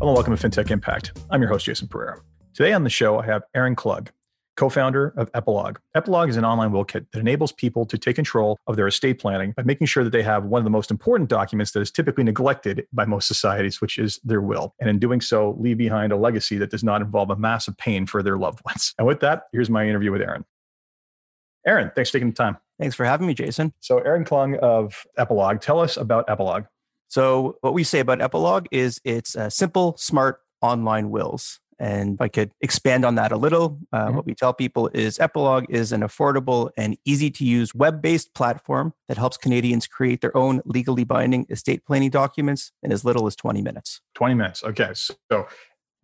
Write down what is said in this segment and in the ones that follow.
Hello, welcome to FinTech Impact. I'm your host, Jason Pereira. Today on the show, I have Aaron Klug, co-founder of Epilogue. Epilogue is an online will kit that enables people to take control of their estate planning by making sure that they have one of the most important documents that is typically neglected by most societies, which is their will. And in doing so, leave behind a legacy that does not involve a massive pain for their loved ones. And with that, here's my interview with Aaron. Aaron, thanks for taking the time. Thanks for having me, Jason. So, Aaron Klug of Epilogue, tell us about Epilogue. So, what we say about Epilogue is it's a simple, smart online wills. And if I could expand on that a little, uh, mm-hmm. what we tell people is Epilogue is an affordable and easy to use web based platform that helps Canadians create their own legally binding estate planning documents in as little as 20 minutes. 20 minutes. Okay. So,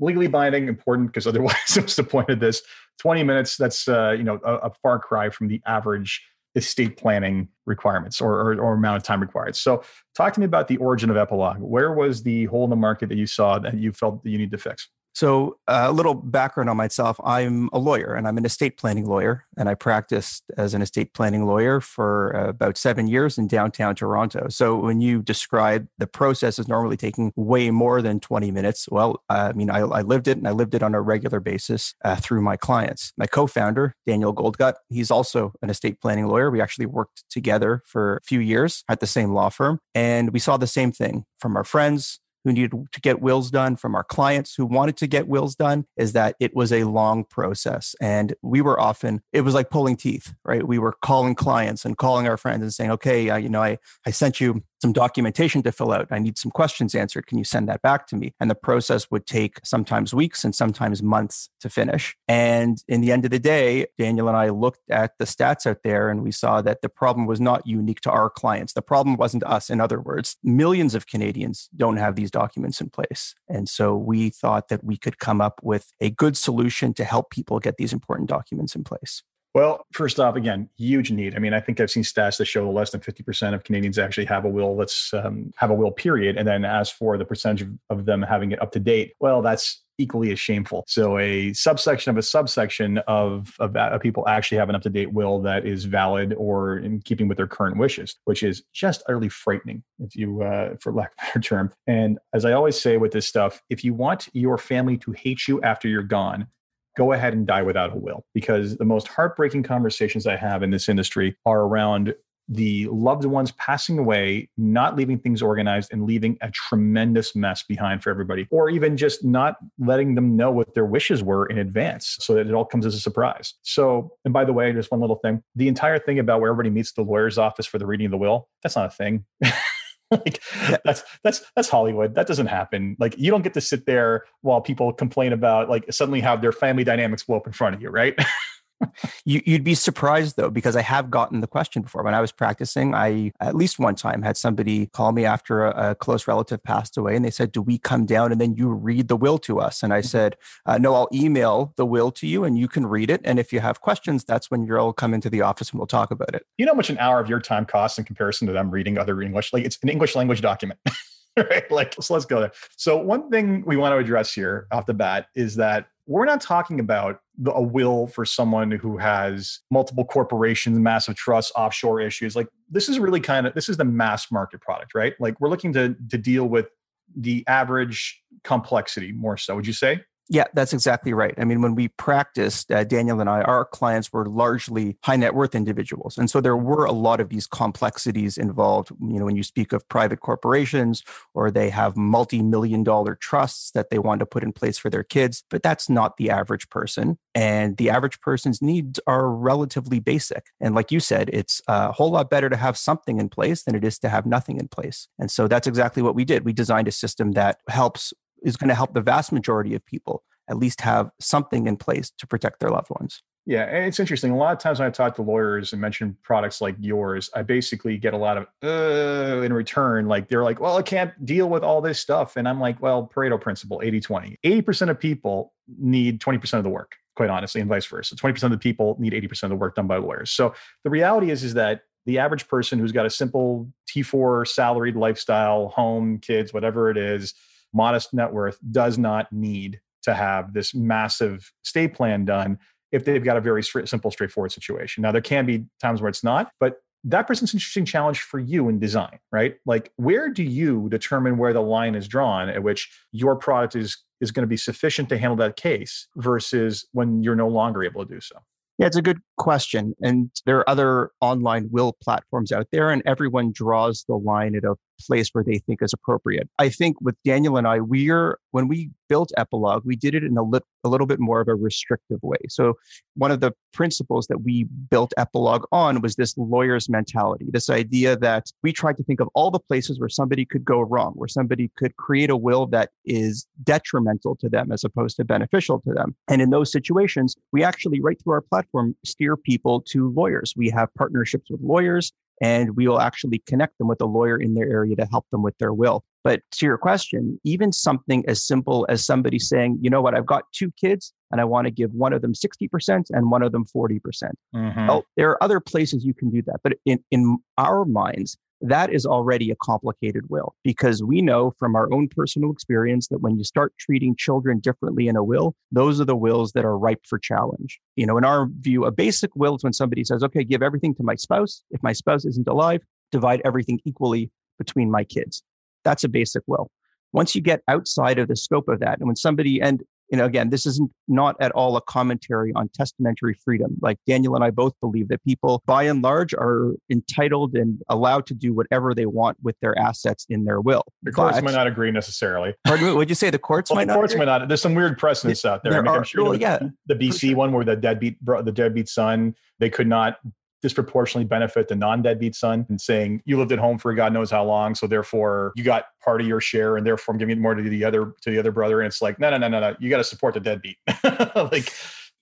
legally binding, important because otherwise, what's the point of this? 20 minutes, that's uh, you know a, a far cry from the average estate planning requirements or, or, or, amount of time required. So, talk to me about the origin of Epilogue. Where was the hole in the market that you saw that you felt that you need to fix? So, uh, a little background on myself I'm a lawyer and I'm an estate planning lawyer. And I practiced as an estate planning lawyer for uh, about seven years in downtown Toronto. So, when you describe the process as normally taking way more than 20 minutes, well, I mean, I, I lived it and I lived it on a regular basis uh, through my clients. My co founder, Daniel Goldgut, he's also an estate planning lawyer. We actually worked together for a few years at the same law firm. And we saw the same thing from our friends, who needed to get wills done, from our clients who wanted to get wills done, is that it was a long process. And we were often, it was like pulling teeth, right? We were calling clients and calling our friends and saying, okay, uh, you know, I, I sent you some documentation to fill out. I need some questions answered. Can you send that back to me? And the process would take sometimes weeks and sometimes months to finish. And in the end of the day, Daniel and I looked at the stats out there and we saw that the problem was not unique to our clients. The problem wasn't us. In other words, millions of Canadians don't have these documents in place. And so we thought that we could come up with a good solution to help people get these important documents in place. Well, first off, again, huge need. I mean, I think I've seen stats that show less than 50% of Canadians actually have a will. Let's um, have a will, period. And then as for the percentage of, them having it up to date, well, that's equally as shameful. So a subsection of a subsection of, of, of people actually have an up-to-date will that is valid or in keeping with their current wishes, which is just utterly frightening, if you, uh, for lack of a better term. And as I always say with this stuff, if you want your family to hate you after you're gone, go ahead and die without a will because the most heartbreaking conversations I have in this industry are around the loved ones passing away, not leaving things organized and leaving a tremendous mess behind for everybody, or even just not letting them know what their wishes were in advance so that it all comes as a surprise. So, and by the way, just one little thing the entire thing about where everybody meets the lawyer's office for the reading of the will, that's not a thing. like that's that's that's Hollywood. That doesn't happen. Like you don't get to sit there while people complain about like suddenly have their family dynamics blow up in front of you, right? you, would be surprised though, because I have gotten the question before. When I was practicing, I at least one time had somebody call me after a, a close relative passed away, and they said, "Do we come down and then you read the will to us?" And I mm-hmm. said, uh, "No, I'll email the will to you, and you can read it. And if you have questions, that's when you'll come into the office and we'll talk about it." You know how much an hour of your time costs in comparison to them reading other English? Like it's an English language document. right? Like, so let's go there. So, one thing we want to address here off the bat is that we're not talking about a will for someone who has multiple corporations, massive trusts, offshore issues. Like this is really kind of this is the mass market product, right? Like we're looking to to deal with the average complexity more so. Would you say? Yeah, that's exactly right. I mean, when we practiced, uh, Daniel and I, our clients were largely high net worth individuals. And so there were a lot of these complexities involved. You know, when you speak of private corporations or they have multi million dollar trusts that they want to put in place for their kids, but that's not the average person. And the average person's needs are relatively basic. And like you said, it's a whole lot better to have something in place than it is to have nothing in place. And so that's exactly what we did. We designed a system that helps is going to help the vast majority of people at least have something in place to protect their loved ones. Yeah, it's interesting. A lot of times when I talk to lawyers and mention products like yours, I basically get a lot of uh, in return. Like they're like, well, I can't deal with all this stuff. And I'm like, well, Pareto principle 80 20. 80% of people need 20% of the work, quite honestly, and vice versa. 20% of the people need 80% of the work done by lawyers. So the reality is, is that the average person who's got a simple T4 salaried lifestyle, home, kids, whatever it is, modest net worth does not need to have this massive estate plan done if they've got a very straight, simple, straightforward situation. Now, there can be times where it's not, but that presents an interesting challenge for you in design, right? Like, where do you determine where the line is drawn at which your product is is going to be sufficient to handle that case versus when you're no longer able to do so? Yeah, it's a good question. And there are other online will platforms out there, and everyone draws the line at a place where they think is appropriate. I think with Daniel and I, we're when we built Epilogue, we did it in a, li- a little bit more of a restrictive way. So one of the principles that we built Epilogue on was this lawyer's mentality, this idea that we tried to think of all the places where somebody could go wrong, where somebody could create a will that is detrimental to them as opposed to beneficial to them. And in those situations, we actually right through our platform steer people to lawyers. We have partnerships with lawyers and we will actually connect them with a lawyer in their area to help them with their will. But to your question, even something as simple as somebody saying, you know what, I've got two kids and I want to give one of them 60% and one of them 40%. percent mm hmm Well, there are other places you can do that. But in, in our minds, that is already a complicated will because we know from our own personal experience that when you start treating children differently in a will, those are the wills that are ripe for challenge. You know, in our view, a basic will is when somebody says, okay, give everything to my spouse. If my spouse isn't alive, divide everything equally between my kids. That's a basic will. Once you get outside of the scope of that, and when somebody, and you know, again, this isn't not at all a commentary on testamentary freedom. Like Daniel and I both believe that people, by and large, are entitled and allowed to do whatever they want with their assets in their will. The courts but, might not agree necessarily. Pardon me, would you say the courts well, might the not? courts agree? might not. There's some weird precedents out there. there I mean, are, I'm sure well, yeah, the BC sure. one where the deadbeat the deadbeat son they could not disproportionately benefit the non-deadbeat son and saying you lived at home for God knows how long, so therefore you got part of your share, and therefore I'm giving it more to the other to the other brother. And it's like, no, no, no, no, no, you got to support the deadbeat. like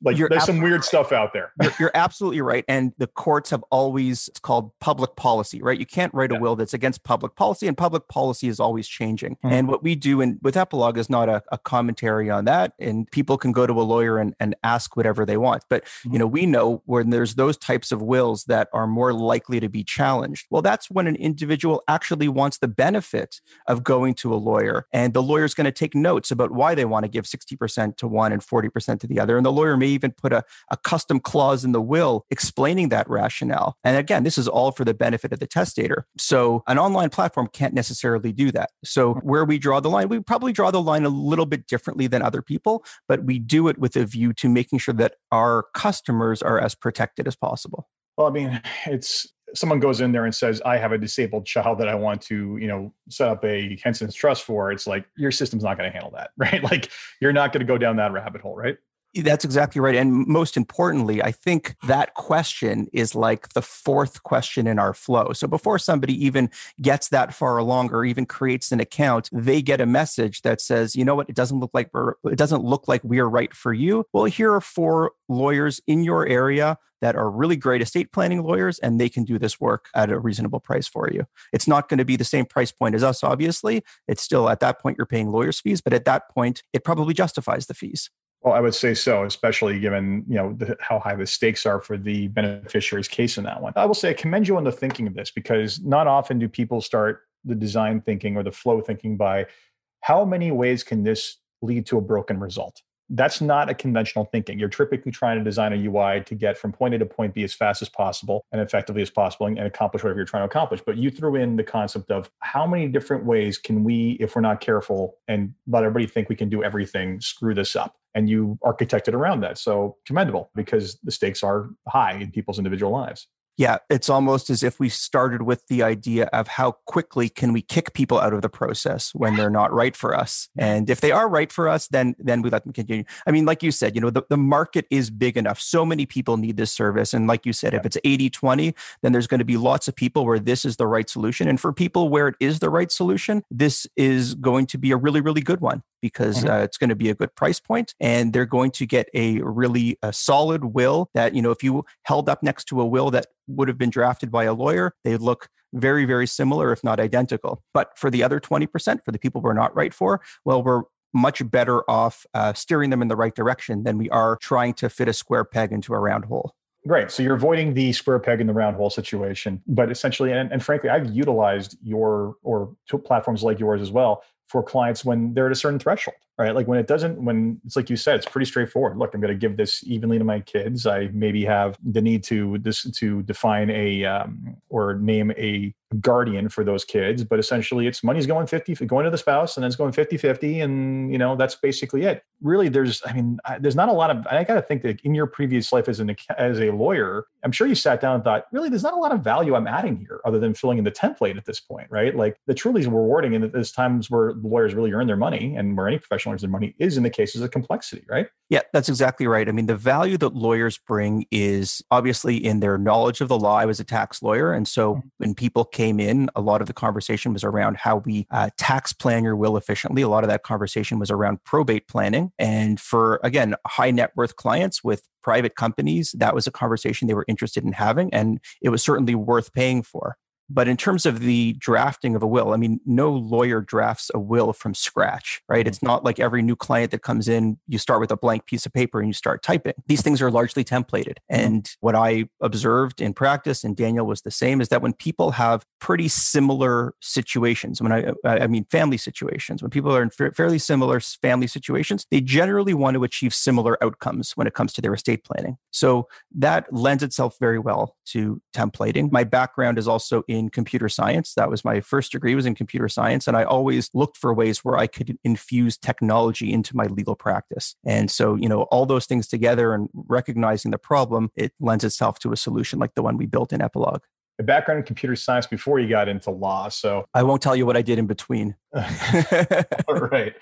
like you're there's some weird stuff out there. You're, you're, absolutely right. And the courts have always, it's called public policy, right? You can't write a will that's against public policy, and public policy is always changing. Mm-hmm. And what we do in, with Epilogue is not a, a, commentary on that. And people can go to a lawyer and, and ask whatever they want. But, mm-hmm. you know, we know when there's those types of wills that are more likely to be challenged. Well, that's when an individual actually wants the benefit of going to a lawyer. And the lawyer's going to take notes about why they want to give 60% to one and 40% to the other. And the lawyer may even put a, a custom clause in the will explaining that rationale. And again, this is all for the benefit of the testator. So an online platform can't necessarily do that. So where we draw the line, we probably draw the line a little bit differently than other people, but we do it with a view to making sure that our customers are as protected as possible. Well, I mean, it's someone goes in there and says, I have a disabled child that I want to, you know, set up a Henson's trust for, it's like your system's not going to handle that, right? Like you're not going to go down that rabbit hole, right? That's exactly right. And most importantly, I think that question is like the fourth question in our flow. So before somebody even gets that far along or even creates an account, they get a message that says, you know what, it doesn't look like it doesn't look like we're right for you. Well, here are four lawyers in your area that are really great estate planning lawyers and they can do this work at a reasonable price for you. It's not going to be the same price point as us, obviously. It's still at that point you're paying lawyers' fees, but at that point, it probably justifies the fees. Well, I would say so, especially given you know the, how high the stakes are for the beneficiary's case in that one. I will say I commend you on the thinking of this because not often do people start the design thinking or the flow thinking by how many ways can this lead to a broken result that's not a conventional thinking. You're typically trying to design a UI to get from point A to point B as fast as possible and effectively as possible and, accomplish whatever you're trying to accomplish. But you threw in the concept of how many different ways can we, if we're not careful and let everybody think we can do everything, screw this up. And you architected around that. So commendable because the stakes are high in people's individual lives. Yeah, it's almost as if we started with the idea of how quickly can we kick people out of the process when they're not right for us. And if they are right for us, then then we let them continue. I mean, like you said, you know, the, the market is big enough. So many people need this service. And like you said, yeah. if it's 80 20, then there's going to be lots of people where this is the right solution. And for people where it is the right solution, this is going to be a really, really good one because mm-hmm. uh, it's going to be a good price point and they're going to get a really a solid will that, you know, if you held up next to a will that would have been drafted by a lawyer, they look very, very similar, if not identical. But for the other 20%, for the people we're not right for, well, we're much better off uh, steering them in the right direction than we are trying to fit a square peg into a round hole. Great. So you're avoiding the square peg in the round hole situation, but essentially, and, and frankly, I've utilized your or platforms like yours as well for clients when they're at a certain threshold right? Like when it doesn't when it's like you said it's pretty straightforward. Look i'm going to give this evenly to my kids. I maybe have the need to this to define a um, or name a guardian for those kids but essentially it's money's going 50 going to the spouse and then it's going 50 50 and you know that's basically it. Really there's i mean there's not a lot of i got to think that in your previous life as an as a lawyer i'm sure you sat down and thought really there's not a lot of value i'm adding here other than filling in the template at this point right? Like the truly is rewarding and there's times where lawyers really earn their money and where any professional earns their money is in the cases of complexity right? Yeah that's exactly right. I mean the value that lawyers bring is obviously in their knowledge of the law. I was a tax lawyer and so mm-hmm. when people came in a lot of the conversation was around how we uh, tax plan your will efficiently. A lot of that conversation was around probate planning. And for again high net worth clients with private companies that was a conversation they were interested in having and it was certainly worth paying for but in terms of the drafting of a will, I mean, no lawyer drafts a will from scratch, right? Mm-hmm. It's not like every new client that comes in, you start with a blank piece of paper and you start typing. These things are largely templated. Mm-hmm. And what I observed in practice, and Daniel was the same, is that when people have pretty similar situations, when I, I mean, family situations, when people are in fairly similar family situations, they generally want to achieve similar outcomes when it comes to their estate planning. So that lends itself very well to templating. My background is also in computer science. That was my first degree was in computer science. And I always looked for ways where I could infuse technology into my legal practice. And so, you know, all those things together and recognizing the problem, it lends itself to a solution like the one we built in Epilogue a background in computer science before you got into law. So I won't tell you what I did in between. right.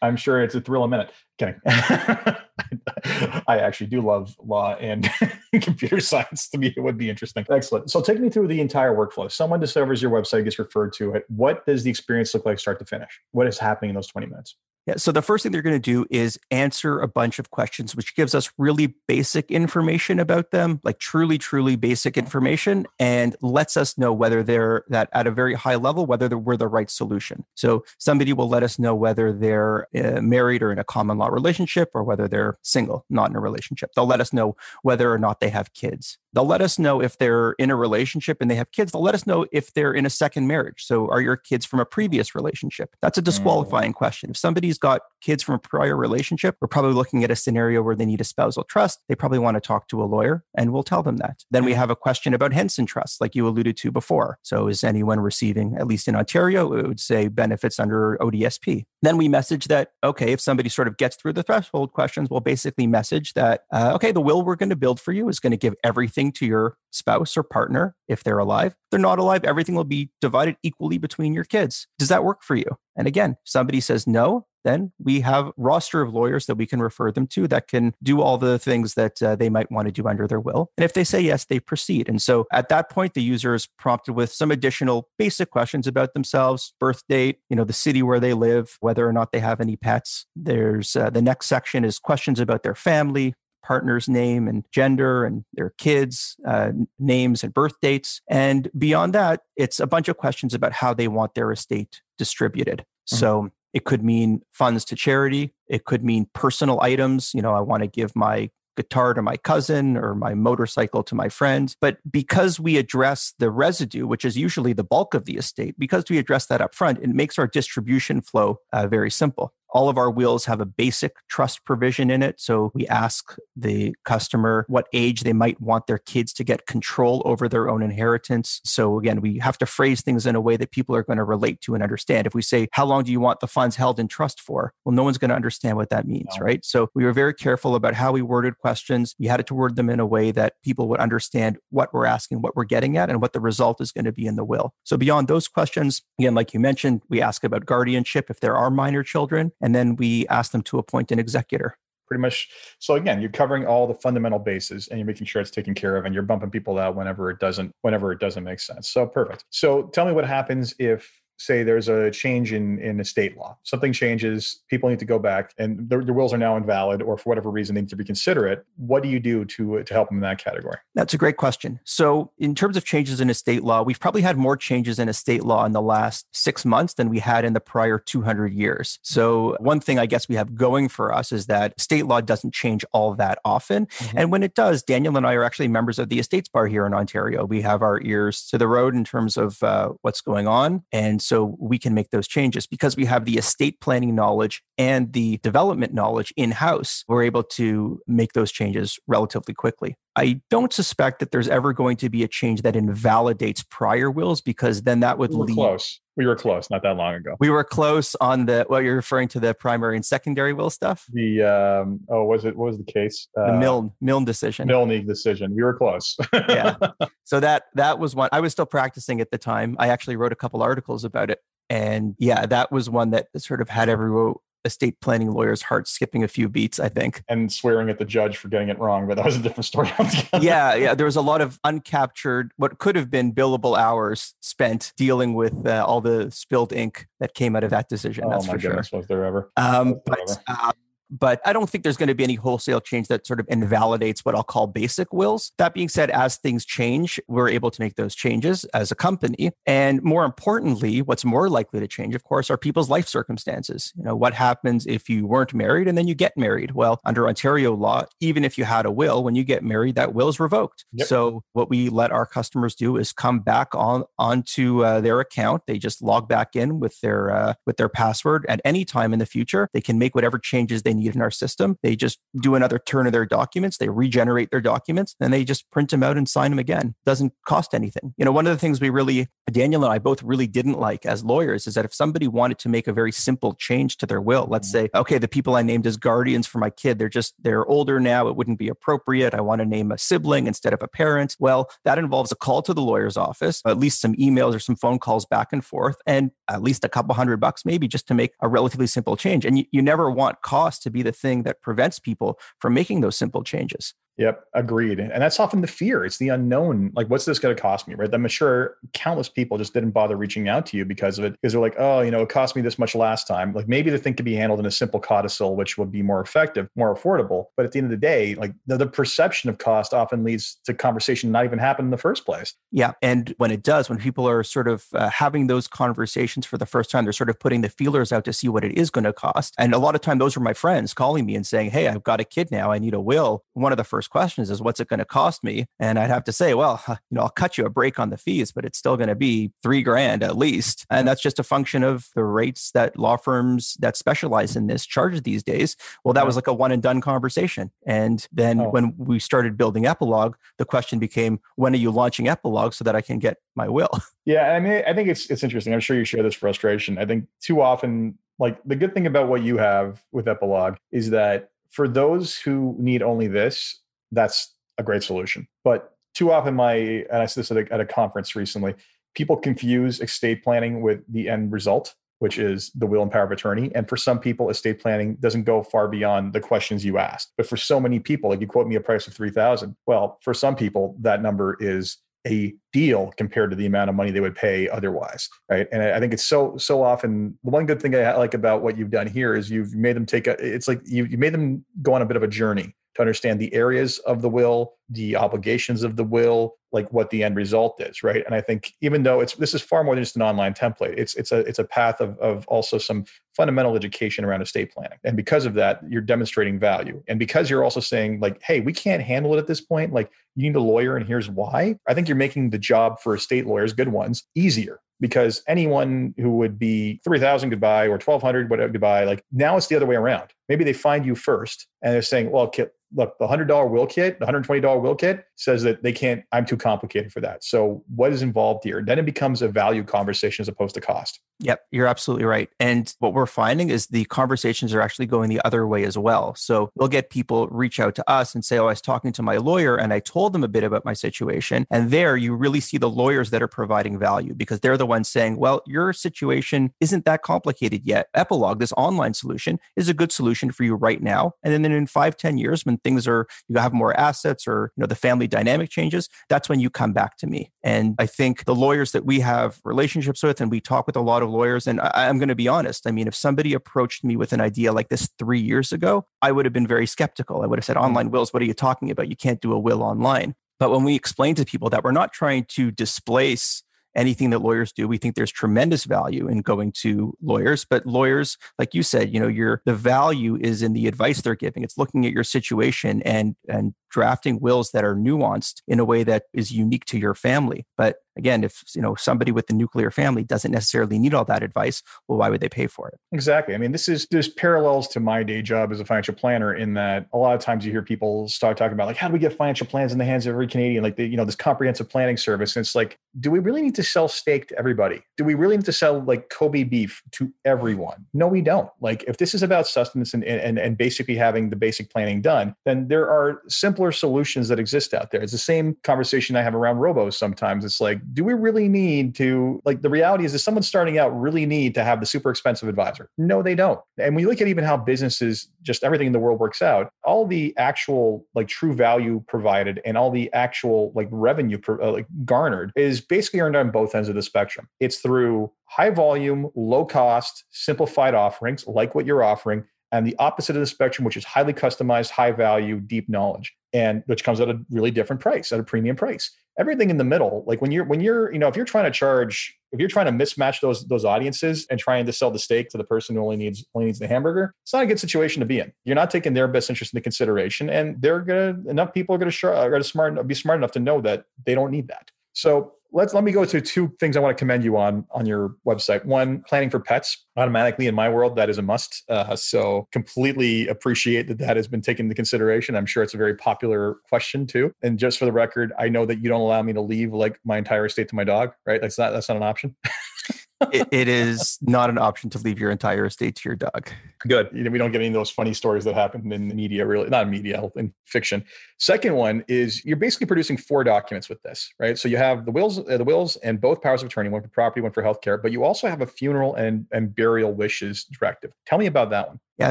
I'm sure it's a thrill a minute. Kidding. I actually do love law and computer science. To me, it would be interesting. Excellent. So take me through the entire workflow. Someone discovers your website, gets referred to it. What does the experience look like start to finish? What is happening in those 20 minutes? Yeah. So the first thing they're going to do is answer a bunch of questions, which gives us really basic information about them, like truly, truly basic information, and lets us know whether they're that at a very high level, whether we're the right solution. So somebody will let us know whether they're uh, married or in a common law relationship or whether they're single, not in a relationship. They'll let us know whether or not they have kids. They'll let us know if they're in a relationship and they have kids. They'll let us know if they're in a second marriage. So are your kids from a previous relationship? That's a disqualifying mm. question. If somebody's got kids from a prior relationship, we're probably looking at a scenario where they need a spousal trust. They probably want to talk to a lawyer and we'll tell them that. Then we have a question about Henson Trust, like you alluded to before. So is anyone receiving, at least in Ontario, it would say benefits under ODSP. Then we message that, okay, if somebody sort of gets through the threshold questions, we'll basically message that, uh, okay, the will we're going to build for you is going to give everything to your spouse or partner if they're alive. If they're not alive, everything will be divided equally between your kids. Does that work for you? And again, somebody says no, then we have roster of lawyers that we can refer them to that can do all the things that uh, they might want to do under their will. And if they say yes, they proceed. And so at that point, the user is prompted with some additional basic questions about themselves, birth date, you know, the city where they live, whether or not they have any pets. There's uh, the next section is questions about their family, partner's name and gender and their kids' uh, names and birth dates. And beyond that, it's a bunch of questions about how they want their estate distributed. Mm-hmm. So it could mean funds to charity. It could mean personal items. You know, I want to give my guitar to my cousin or my motorcycle to my friend. But because we address the residue, which is usually the bulk of the estate, because we address that up front, it makes our distribution flow uh, very simple. All of our wills have a basic trust provision in it. So we ask the customer what age they might want their kids to get control over their own inheritance. So again, we have to phrase things in a way that people are going to relate to and understand. If we say, How long do you want the funds held in trust for? Well, no one's going to understand what that means, no. right? So we were very careful about how we worded questions. We had to word them in a way that people would understand what we're asking, what we're getting at, and what the result is going to be in the will. So beyond those questions, again, like you mentioned, we ask about guardianship if there are minor children and then we ask them to appoint an executor. Pretty much so again you're covering all the fundamental bases and you're making sure it's taken care of and you're bumping people out whenever it doesn't whenever it doesn't make sense. So perfect. So tell me what happens if say there's a change in in estate law. Something changes people need to go back and their, their, wills are now invalid or for whatever reason they need to reconsider it what do you do to to help them in that category? That's a great question. So in terms of changes in estate law we've probably had more changes in estate law in the last six months than we had in the prior 200 years. So one thing i guess we have going for us is that state law doesn't change all that often. Mm-hmm. and when it does daniel and i are actually members of the estates bar here in ontario. We have our ears to the road in terms of uh, what's going on. And so we can make those changes because we have the estate planning knowledge and the development knowledge in house. We're able to make those changes relatively quickly. I don't suspect that there's ever going to be a change that invalidates prior wills because then that would we were lead. Close. We were close, not that long ago. We were close on the what you're referring to the primary and secondary will stuff. The um, oh, was it? What was the case? The uh, Milne Milne decision. Milne decision. We were close. yeah. So that that was one. I was still practicing at the time. I actually wrote a couple articles about it, and yeah, that was one that sort of had every estate planning lawyer's heart skipping a few beats, I think. And swearing at the judge for getting it wrong, but that was a different story. yeah, yeah. There was a lot of uncaptured, what could have been billable hours spent dealing with uh, all the spilled ink that came out of that decision. Oh that's my for goodness, sure. was there ever? Um, but, uh, but I don't think there's going to be any wholesale change that sort of invalidates what I'll call basic wills. That being said, as things change, we're able to make those changes as a company. And more importantly, what's more likely to change, of course, are people's life circumstances. You know, what happens if you weren't married and then you get married? Well, under Ontario law, even if you had a will, when you get married, that will is revoked. Yep. So what we let our customers do is come back on onto uh, their account. They just log back in with their uh, with their password at any time in the future. They can make whatever changes they need in our system. They just do another turn of their documents, they regenerate their documents, and they just print them out and sign them again. Doesn't cost anything. You know, one of the things we really, Daniel and I both really didn't like as lawyers is that if somebody wanted to make a very simple change to their will, let's mm-hmm. say, okay, the people I named as guardians for my kid, they're just, they're older now. It wouldn't be appropriate. I want to name a sibling instead of a parent. Well, that involves a call to the lawyer's office, at least some emails or some phone calls back and forth, and at least a couple hundred bucks maybe just to make a relatively simple change. And you, you never want cost to be the thing that prevents people from making those simple changes. Yep, agreed. And that's often the fear. It's the unknown. Like, what's this going to cost me? Right. I'm sure countless people just didn't bother reaching out to you because of it, because they're like, oh, you know, it cost me this much last time. Like maybe the thing could be handled in a simple codicil, which would be more effective, more affordable. But at the end of the day, like the, the perception of cost often leads to conversation not even happen in the first place. Yeah. And when it does, when people are sort of uh, having those conversations for the first time, they're sort of putting the feelers out to see what it is going to cost. And a lot of time, those are my friends calling me and saying, hey, I've got a kid now. I need a will. One of the first questions is, what's it going to cost me? And I'd have to say, well, you know, I'll cut you a break on the fees, but it's still going to be three grand at least. And that's just a function of the rates that law firms that specialize in this charge these days. Well, that was like a one and done conversation. And then oh. when we started building Epilogue, the question became, when are you launching Epilogue so that I can get my will? Yeah, I mean, I think it's it's interesting. I'm sure you share this frustration. I think too often, like the good thing about what you have with Epilogue is that for those who need only this, that's a great solution. But too often, my and I said this at a, at a conference recently, people confuse estate planning with the end result, which is the will and power of attorney. And for some people, estate planning doesn't go far beyond the questions you asked. But for so many people, like you quote me a price of three thousand, well, for some people, that number is a deal compared to the amount of money they would pay otherwise right and i think it's so so often the one good thing i like about what you've done here is you've made them take a it's like you, you made them go on a bit of a journey to understand the areas of the will, the obligations of the will, like what the end result is, right? And I think even though it's this is far more than just an online template, it's it's a it's a path of of also some fundamental education around estate planning. And because of that, you're demonstrating value. And because you're also saying like, hey, we can't handle it at this point, like you need a lawyer and here's why. I think you're making the job for estate lawyers, good ones, easier because anyone who would be 3000 goodbye or 1200 whatever goodbye like now it's the other way around maybe they find you first and they're saying well look, the hundred dollar will kit, the hundred twenty dollar will kit says that they can't. I'm too complicated for that. So what is involved here? Then it becomes a value conversation as opposed to cost. Yep, you're absolutely right. And what we're finding is the conversations are actually going the other way as well. So we'll get people reach out to us and say, "Oh, I was talking to my lawyer and I told them a bit about my situation." And there, you really see the lawyers that are providing value because they're the ones saying, "Well, your situation isn't that complicated yet. Epilogue, this online solution, is a good solution for you right now. And then in five, ten years, when things are you have more assets or you know the family dynamic changes that's when you come back to me. And i think the lawyers that we have relationships with and we talk with a lot of lawyers and I, i'm going to be honest i mean if somebody approached me with an idea like this three years ago i would have been very skeptical. I would have said online wills what are you talking about? You can't do a will online. But when we explain to people that we're not trying to displace anything that lawyers do. We think there's tremendous value in going to lawyers, but lawyers, like you said, you know, your the value is in the advice they're giving. It's looking at your situation and and drafting wills that are nuanced in a way that is unique to your family. But again, if you know somebody with a nuclear family doesn't necessarily need all that advice, well, why would they pay for it? Exactly. I mean, this is there's parallels to my day job as a financial planner in that a lot of times you hear people start talking about like how do we get financial plans in the hands of every Canadian, like the, you know this comprehensive planning service. And it's like, do we really need to sell steak to everybody? Do we really need to sell like Kobe beef to everyone? No, we don't. Like if this is about sustenance and and and basically having the basic planning done, then there are simpler solutions that exist out there. It's the same conversation I have around robos sometimes. It's like do we really need to like the reality is does someone starting out really need to have the super expensive advisor no they don't and when you look at even how businesses just everything in the world works out all the actual like true value provided and all the actual like revenue uh, like garnered is basically earned on both ends of the spectrum it's through high volume low cost simplified offerings like what you're offering and the opposite of the spectrum, which is highly customized, high value, deep knowledge, and which comes at a really different price, at a premium price. Everything in the middle, like when you're when you're you know if you're trying to charge if you're trying to mismatch those those audiences and trying to sell the steak to the person who only needs only needs the hamburger, it's not a good situation to be in. You're not taking their best interest into consideration, and they're gonna enough people are gonna, sh- are gonna smart be smart enough to know that they don't need that. So let's let me go to two things I want to commend you on on your website. One, planning for pets. Automatically, in my world, that is a must. Uh, so completely appreciate that that has been taken into consideration. I'm sure it's a very popular question too. And just for the record, I know that you don't allow me to leave like my entire estate to my dog. Right? That's not that's not an option. it, it is not an option to leave your entire estate to your dog. Good. You know, we don't get any of those funny stories that happen in the media, really, not in media, in fiction. Second one is you're basically producing four documents with this, right? So you have the wills, uh, the wills, and both powers of attorney, one for property, one for healthcare, but you also have a funeral and and burial wishes directive. Tell me about that one. Yeah,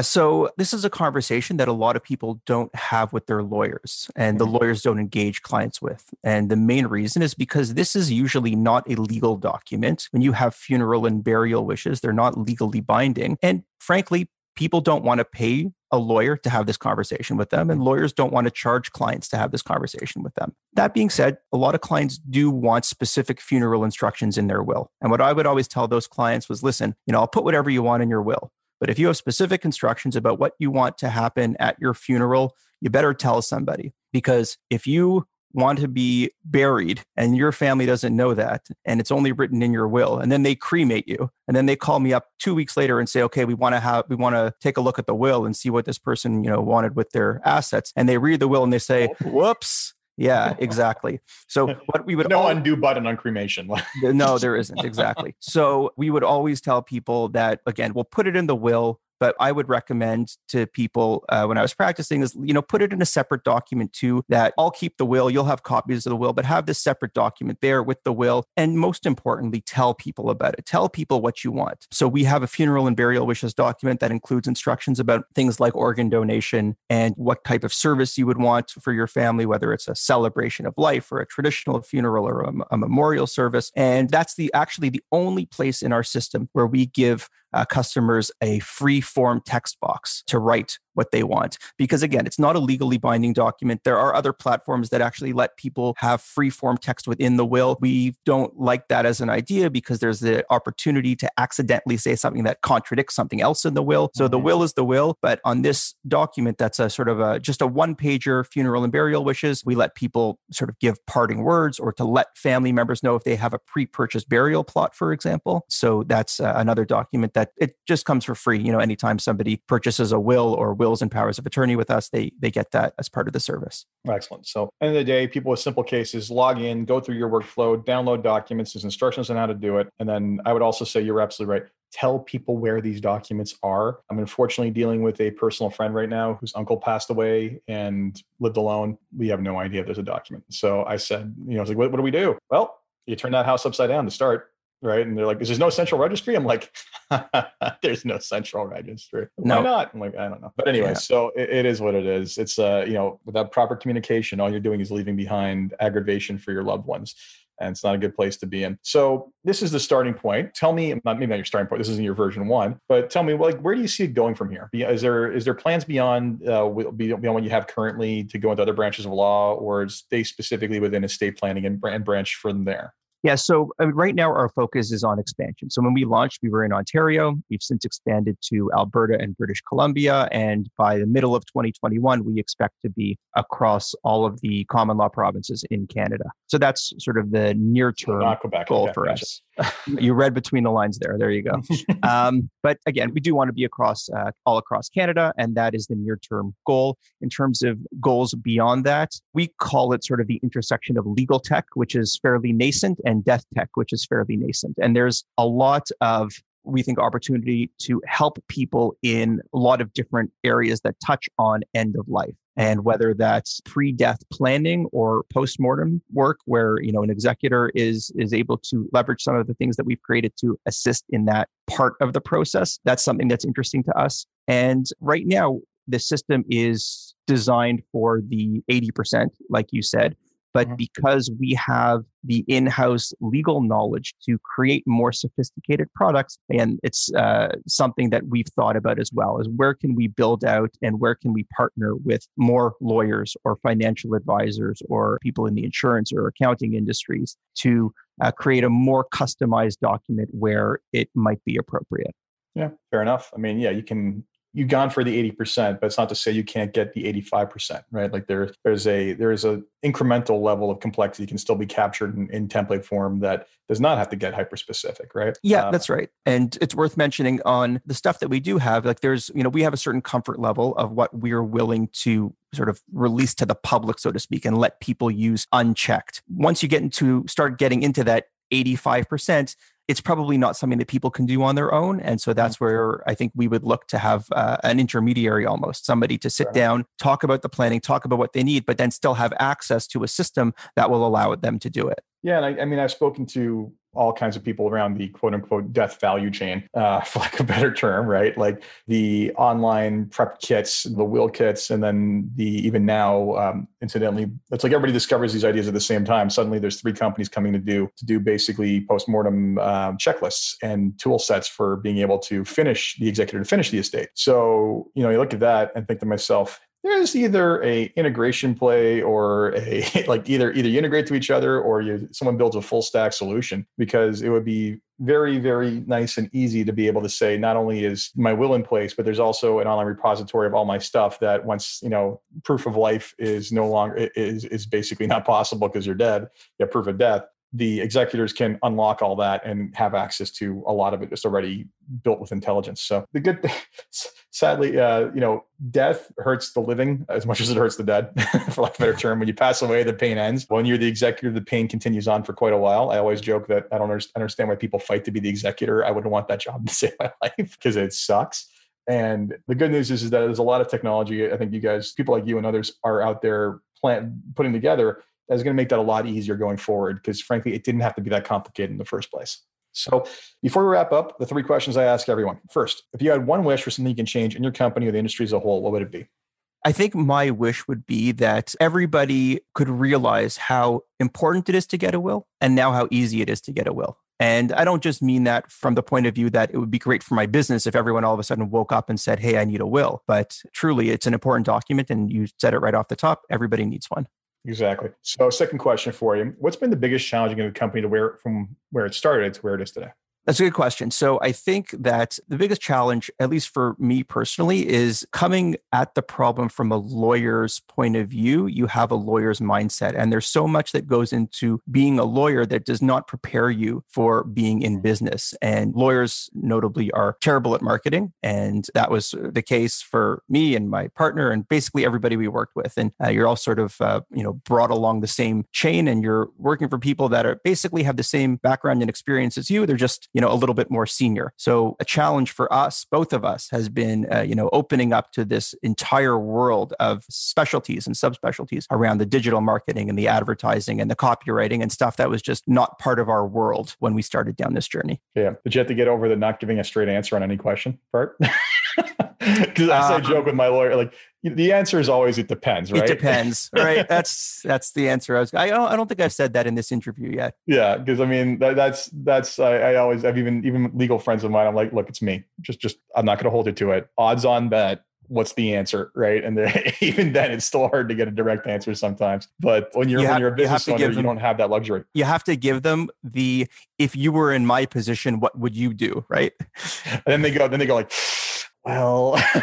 so this is a conversation that a lot of people don't have with their lawyers, and the mm-hmm. lawyers don't engage clients with. And the main reason is because this is usually not a legal document. When you have funeral and burial wishes, they're not legally binding. And frankly, people don't want to pay a lawyer to have this conversation with them, and lawyers don't want to charge clients to have this conversation with them. That being said, a lot of clients do want specific funeral instructions in their will. And what I would always tell those clients was listen, you know, I'll put whatever you want in your will. But if you have specific instructions about what you want to happen at your funeral, you better tell somebody because if you want to be buried and your family doesn't know that and it's only written in your will and then they cremate you and then they call me up 2 weeks later and say okay we want to have we want to take a look at the will and see what this person you know wanted with their assets and they read the will and they say whoops yeah, exactly. So what we would no all, undo button on cremation. no, there isn't exactly. So we would always tell people that again, we'll put it in the will but I would recommend to people uh, when I was practicing is, you know, put it in a separate document too, that I'll keep the will. You'll have copies of the will, but have this separate document there with the will. And most importantly, tell people about it. Tell people what you want. So we have a funeral and burial wishes document that includes instructions about things like organ donation and what type of service you would want for your family, whether it's a celebration of life or a traditional funeral or a, a memorial service. And that's the actually the only place in our system where we give uh, customers a free form text box to write what they want. Because again, it's not a legally binding document. There are other platforms that actually let people have free form text within the will. We don't like that as an idea because there's the opportunity to accidentally say something that contradicts something else in the will. So the will is the will, but on this document that's a sort of a just a one pager funeral and burial wishes, we let people sort of give parting words or to let family members know if they have a pre-purchased burial plot for example. So that's uh, another document that it just comes for free, you know, anytime somebody purchases a will or will wills and powers of attorney with us, they they get that as part of the service. Excellent. So end of the day, people with simple cases log in, go through your workflow, download documents, there's instructions on how to do it. And then I would also say you're absolutely right. Tell people where these documents are. I'm unfortunately dealing with a personal friend right now whose uncle passed away and lived alone. We have no idea if there's a document. So I said, you know, I was like, what, what do we do? Well, you turn that house upside down to start right? And they're like, "There's no central registry." I'm like, "There's no central registry. Why no. not?" I'm like, "I don't know." But anyway, yeah. so it, it is what it is. It's uh, you know, without proper communication, all you're doing is leaving behind aggravation for your loved ones. And it's not a good place to be in. So this is the starting point. Tell me, maybe not your starting point. This isn't your version one, but tell me, like, where do you see it going from here? Is there is there plans beyond uh, beyond what you have currently to go into other branches of law, or stay specifically within estate planning and branch from there? Yeah, so right now our focus is on expansion. So when we launched, we were in Ontario. We've since expanded to Alberta and British Columbia. And by the middle of 2021, we expect to be across all of the common law provinces in Canada. So that's sort of the near term goal for us. you read between the lines there. There you go. um, but again, we do want to be across uh, all across Canada, and that is the near term goal. In terms of goals beyond that, we call it sort of the intersection of legal tech, which is fairly nascent, and death tech, which is fairly nascent. And there's a lot of we think opportunity to help people in a lot of different areas that touch on end of life. And whether that's pre-death planning or post-mortem work where you know an executor is is able to leverage some of the things that we've created to assist in that part of the process that's something that's interesting to us. And right now the system is designed for the 80% like you said but mm-hmm. because we have the in-house legal knowledge to create more sophisticated products and it's uh, something that we've thought about as well is where can we build out and where can we partner with more lawyers or financial advisors or people in the insurance or accounting industries to uh, create a more customized document where it might be appropriate yeah fair enough i mean yeah you can you've gone for the 80%, but it's not to say you can't get the 85%, right? Like there, there's a there is a incremental level of complexity can still be captured in, in template form that does not have to get hyper specific, right? Yeah, uh, that's right. And it's worth mentioning on the stuff that we do have, like there's, you know, we have a certain comfort level of what we're willing to sort of release to the public, so to speak, and let people use unchecked. Once you get into start getting into that 85%, it's probably not something that people can do on their own. And so that's mm-hmm. where I think we would look to have uh, an intermediary almost, somebody to sit down, talk about the planning, talk about what they need, but then still have access to a system that will allow them to do it. Yeah. And I, I mean, I've spoken to all kinds of people around the quote unquote death value chain, uh, for of a better term, right? Like the online prep kits, the will kits, and then the even now, um, incidentally, it's like everybody discovers these ideas at the same time. Suddenly, there's three companies coming to do to do basically postmortem um, checklists and tool sets for being able to finish the executor to finish the estate. So you know, you look at that and think to myself, there's either a integration play or a like either either you integrate to each other or you someone builds a full stack solution because it would be very very nice and easy to be able to say not only is my will in place but there's also an online repository of all my stuff that once you know proof of life is no longer is is basically not possible because you're dead you have proof of death the executors can unlock all that and have access to a lot of it just already built with intelligence. So the good, sadly, uh, you know, death hurts the living as much as it hurts the dead, for lack of a better term. When you pass away, the pain ends. When you're the executor, the pain continues on for quite a while. I always joke that I don't understand why people fight to be the executor. I wouldn't want that job to save my life because it sucks. And the good news is, is that there's a lot of technology. I think you guys, people like you and others, are out there plan, putting together that's going to make that a lot easier going forward because frankly it didn't have to be that complicated in the first place so before we wrap up the three questions i ask everyone first if you had one wish for something you can change in your company or the industry as a whole what would it be I think my wish would be that everybody could realize how important it is to get a will and now how easy it is to get a will. And I don't just mean that from the point of view that it would be great for my business if everyone all of a sudden woke up and said, Hey, I need a will. But truly, it's an important document. And you said it right off the top everybody needs one. Exactly. So, second question for you: What's been the biggest challenge in the company to where from where it started to where it is today? That's a good question. So I think that the biggest challenge, at least for me personally, is coming at the problem from a lawyer's point of view. You have a lawyer's mindset, and there's so much that goes into being a lawyer that does not prepare you for being in business. And lawyers, notably, are terrible at marketing. And that was the case for me and my partner, and basically everybody we worked with. And uh, you're all sort of, uh, you know, brought along the same chain, and you're working for people that are basically have the same background and experience as you. They're just you know a little bit more senior. So a challenge for us both of us has been uh, you know opening up to this entire world of specialties and subspecialties around the digital marketing and the advertising and the copywriting and stuff that was just not part of our world when we started down this journey. Yeah. Did you have to get over the not giving a straight answer on any question part because I say uh, joke with my lawyer, like the answer is always it depends, right? It depends, right? that's that's the answer. I was. I don't, I don't think I've said that in this interview yet. Yeah, because I mean that, that's that's I, I always have even even legal friends of mine. I'm like, look, it's me. Just just I'm not going to hold you to it. Odds on bet what's the answer, right? And even then, it's still hard to get a direct answer sometimes. But when you're You when you're a business have to owner, give you don't have that luxury. You have to give them the if you were in my position, what would you do, right? And then they go, then they go like, well,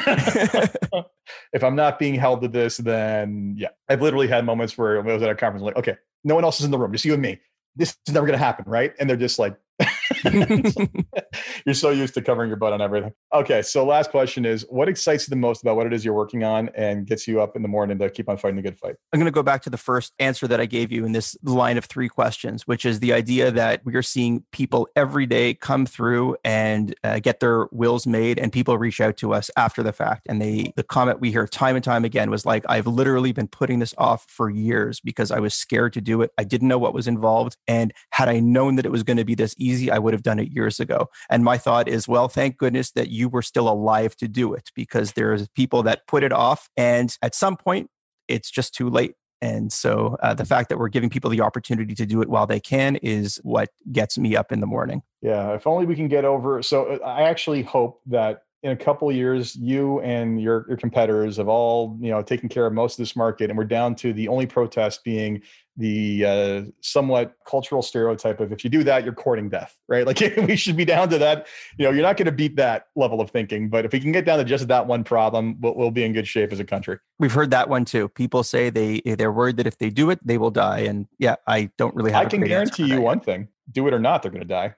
if I'm not being held to this, then yeah. I've literally had moments where I was at a conference, like, okay, no one else is in the room, just you and me. This is never going to happen, right? And they're just like, you're so used to covering your butt on everything. Okay, so last question is, what excites you the most about what it is you're working on and gets you up in the morning to keep on fighting the good fight? I'm going to go back to the first answer that I gave you in this line of three questions, which is the idea that we are seeing people every day come through and uh, get their wills made, and people reach out to us after the fact. And they, the comment we hear time and time again was like, "I've literally been putting this off for years because I was scared to do it. I didn't know what was involved, and had I known that it was going to be this easy, I would have done it years ago." And my thought is, well, thank goodness that you were still alive to do it because there's people that put it off, and at some point it's just too late. And so uh, the fact that we're giving people the opportunity to do it while they can is what gets me up in the morning. Yeah, if only we can get over. So uh, I actually hope that in a couple of years, you and your your competitors have all you know taken care of most of this market, and we're down to the only protest being the uh, somewhat cultural stereotype of if you do that, you're courting death, right? Like we should be down to that. You know, you're not going to beat that level of thinking, but if we can get down to just that one problem, we'll, we'll be in good shape as a country. We've heard that one too. People say they they're worried that if they do it, they will die. And yeah, I don't really have. I can guarantee you that. one thing: do it or not, they're going to die.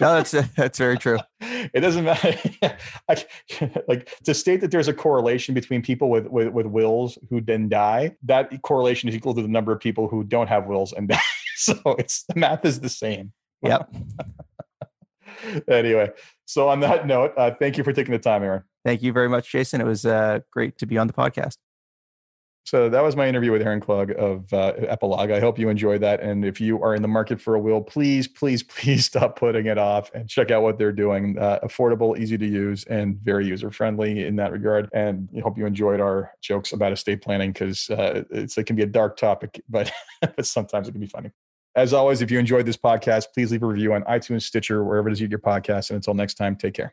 No, that's that's very true. it doesn't matter. I, like to state that there's a correlation between people with, with with wills who then die. That correlation is equal to the number of people who don't have wills and die. So it's the math is the same. Yep. anyway, so on that note, uh, thank you for taking the time, Aaron. Thank you very much, Jason. It was uh, great to be on the podcast. So that was my interview with Aaron Klug of uh, Epilogue. I hope you enjoyed that. And if you are in the market for a wheel, please, please, please stop putting it off and check out what they're doing. Uh, affordable, easy to use, and very user friendly in that regard. And I hope you enjoyed our jokes about estate planning because uh, it can be a dark topic, but sometimes it can be funny. As always, if you enjoyed this podcast, please leave a review on iTunes, Stitcher, wherever it is you get your podcast. And until next time, take care.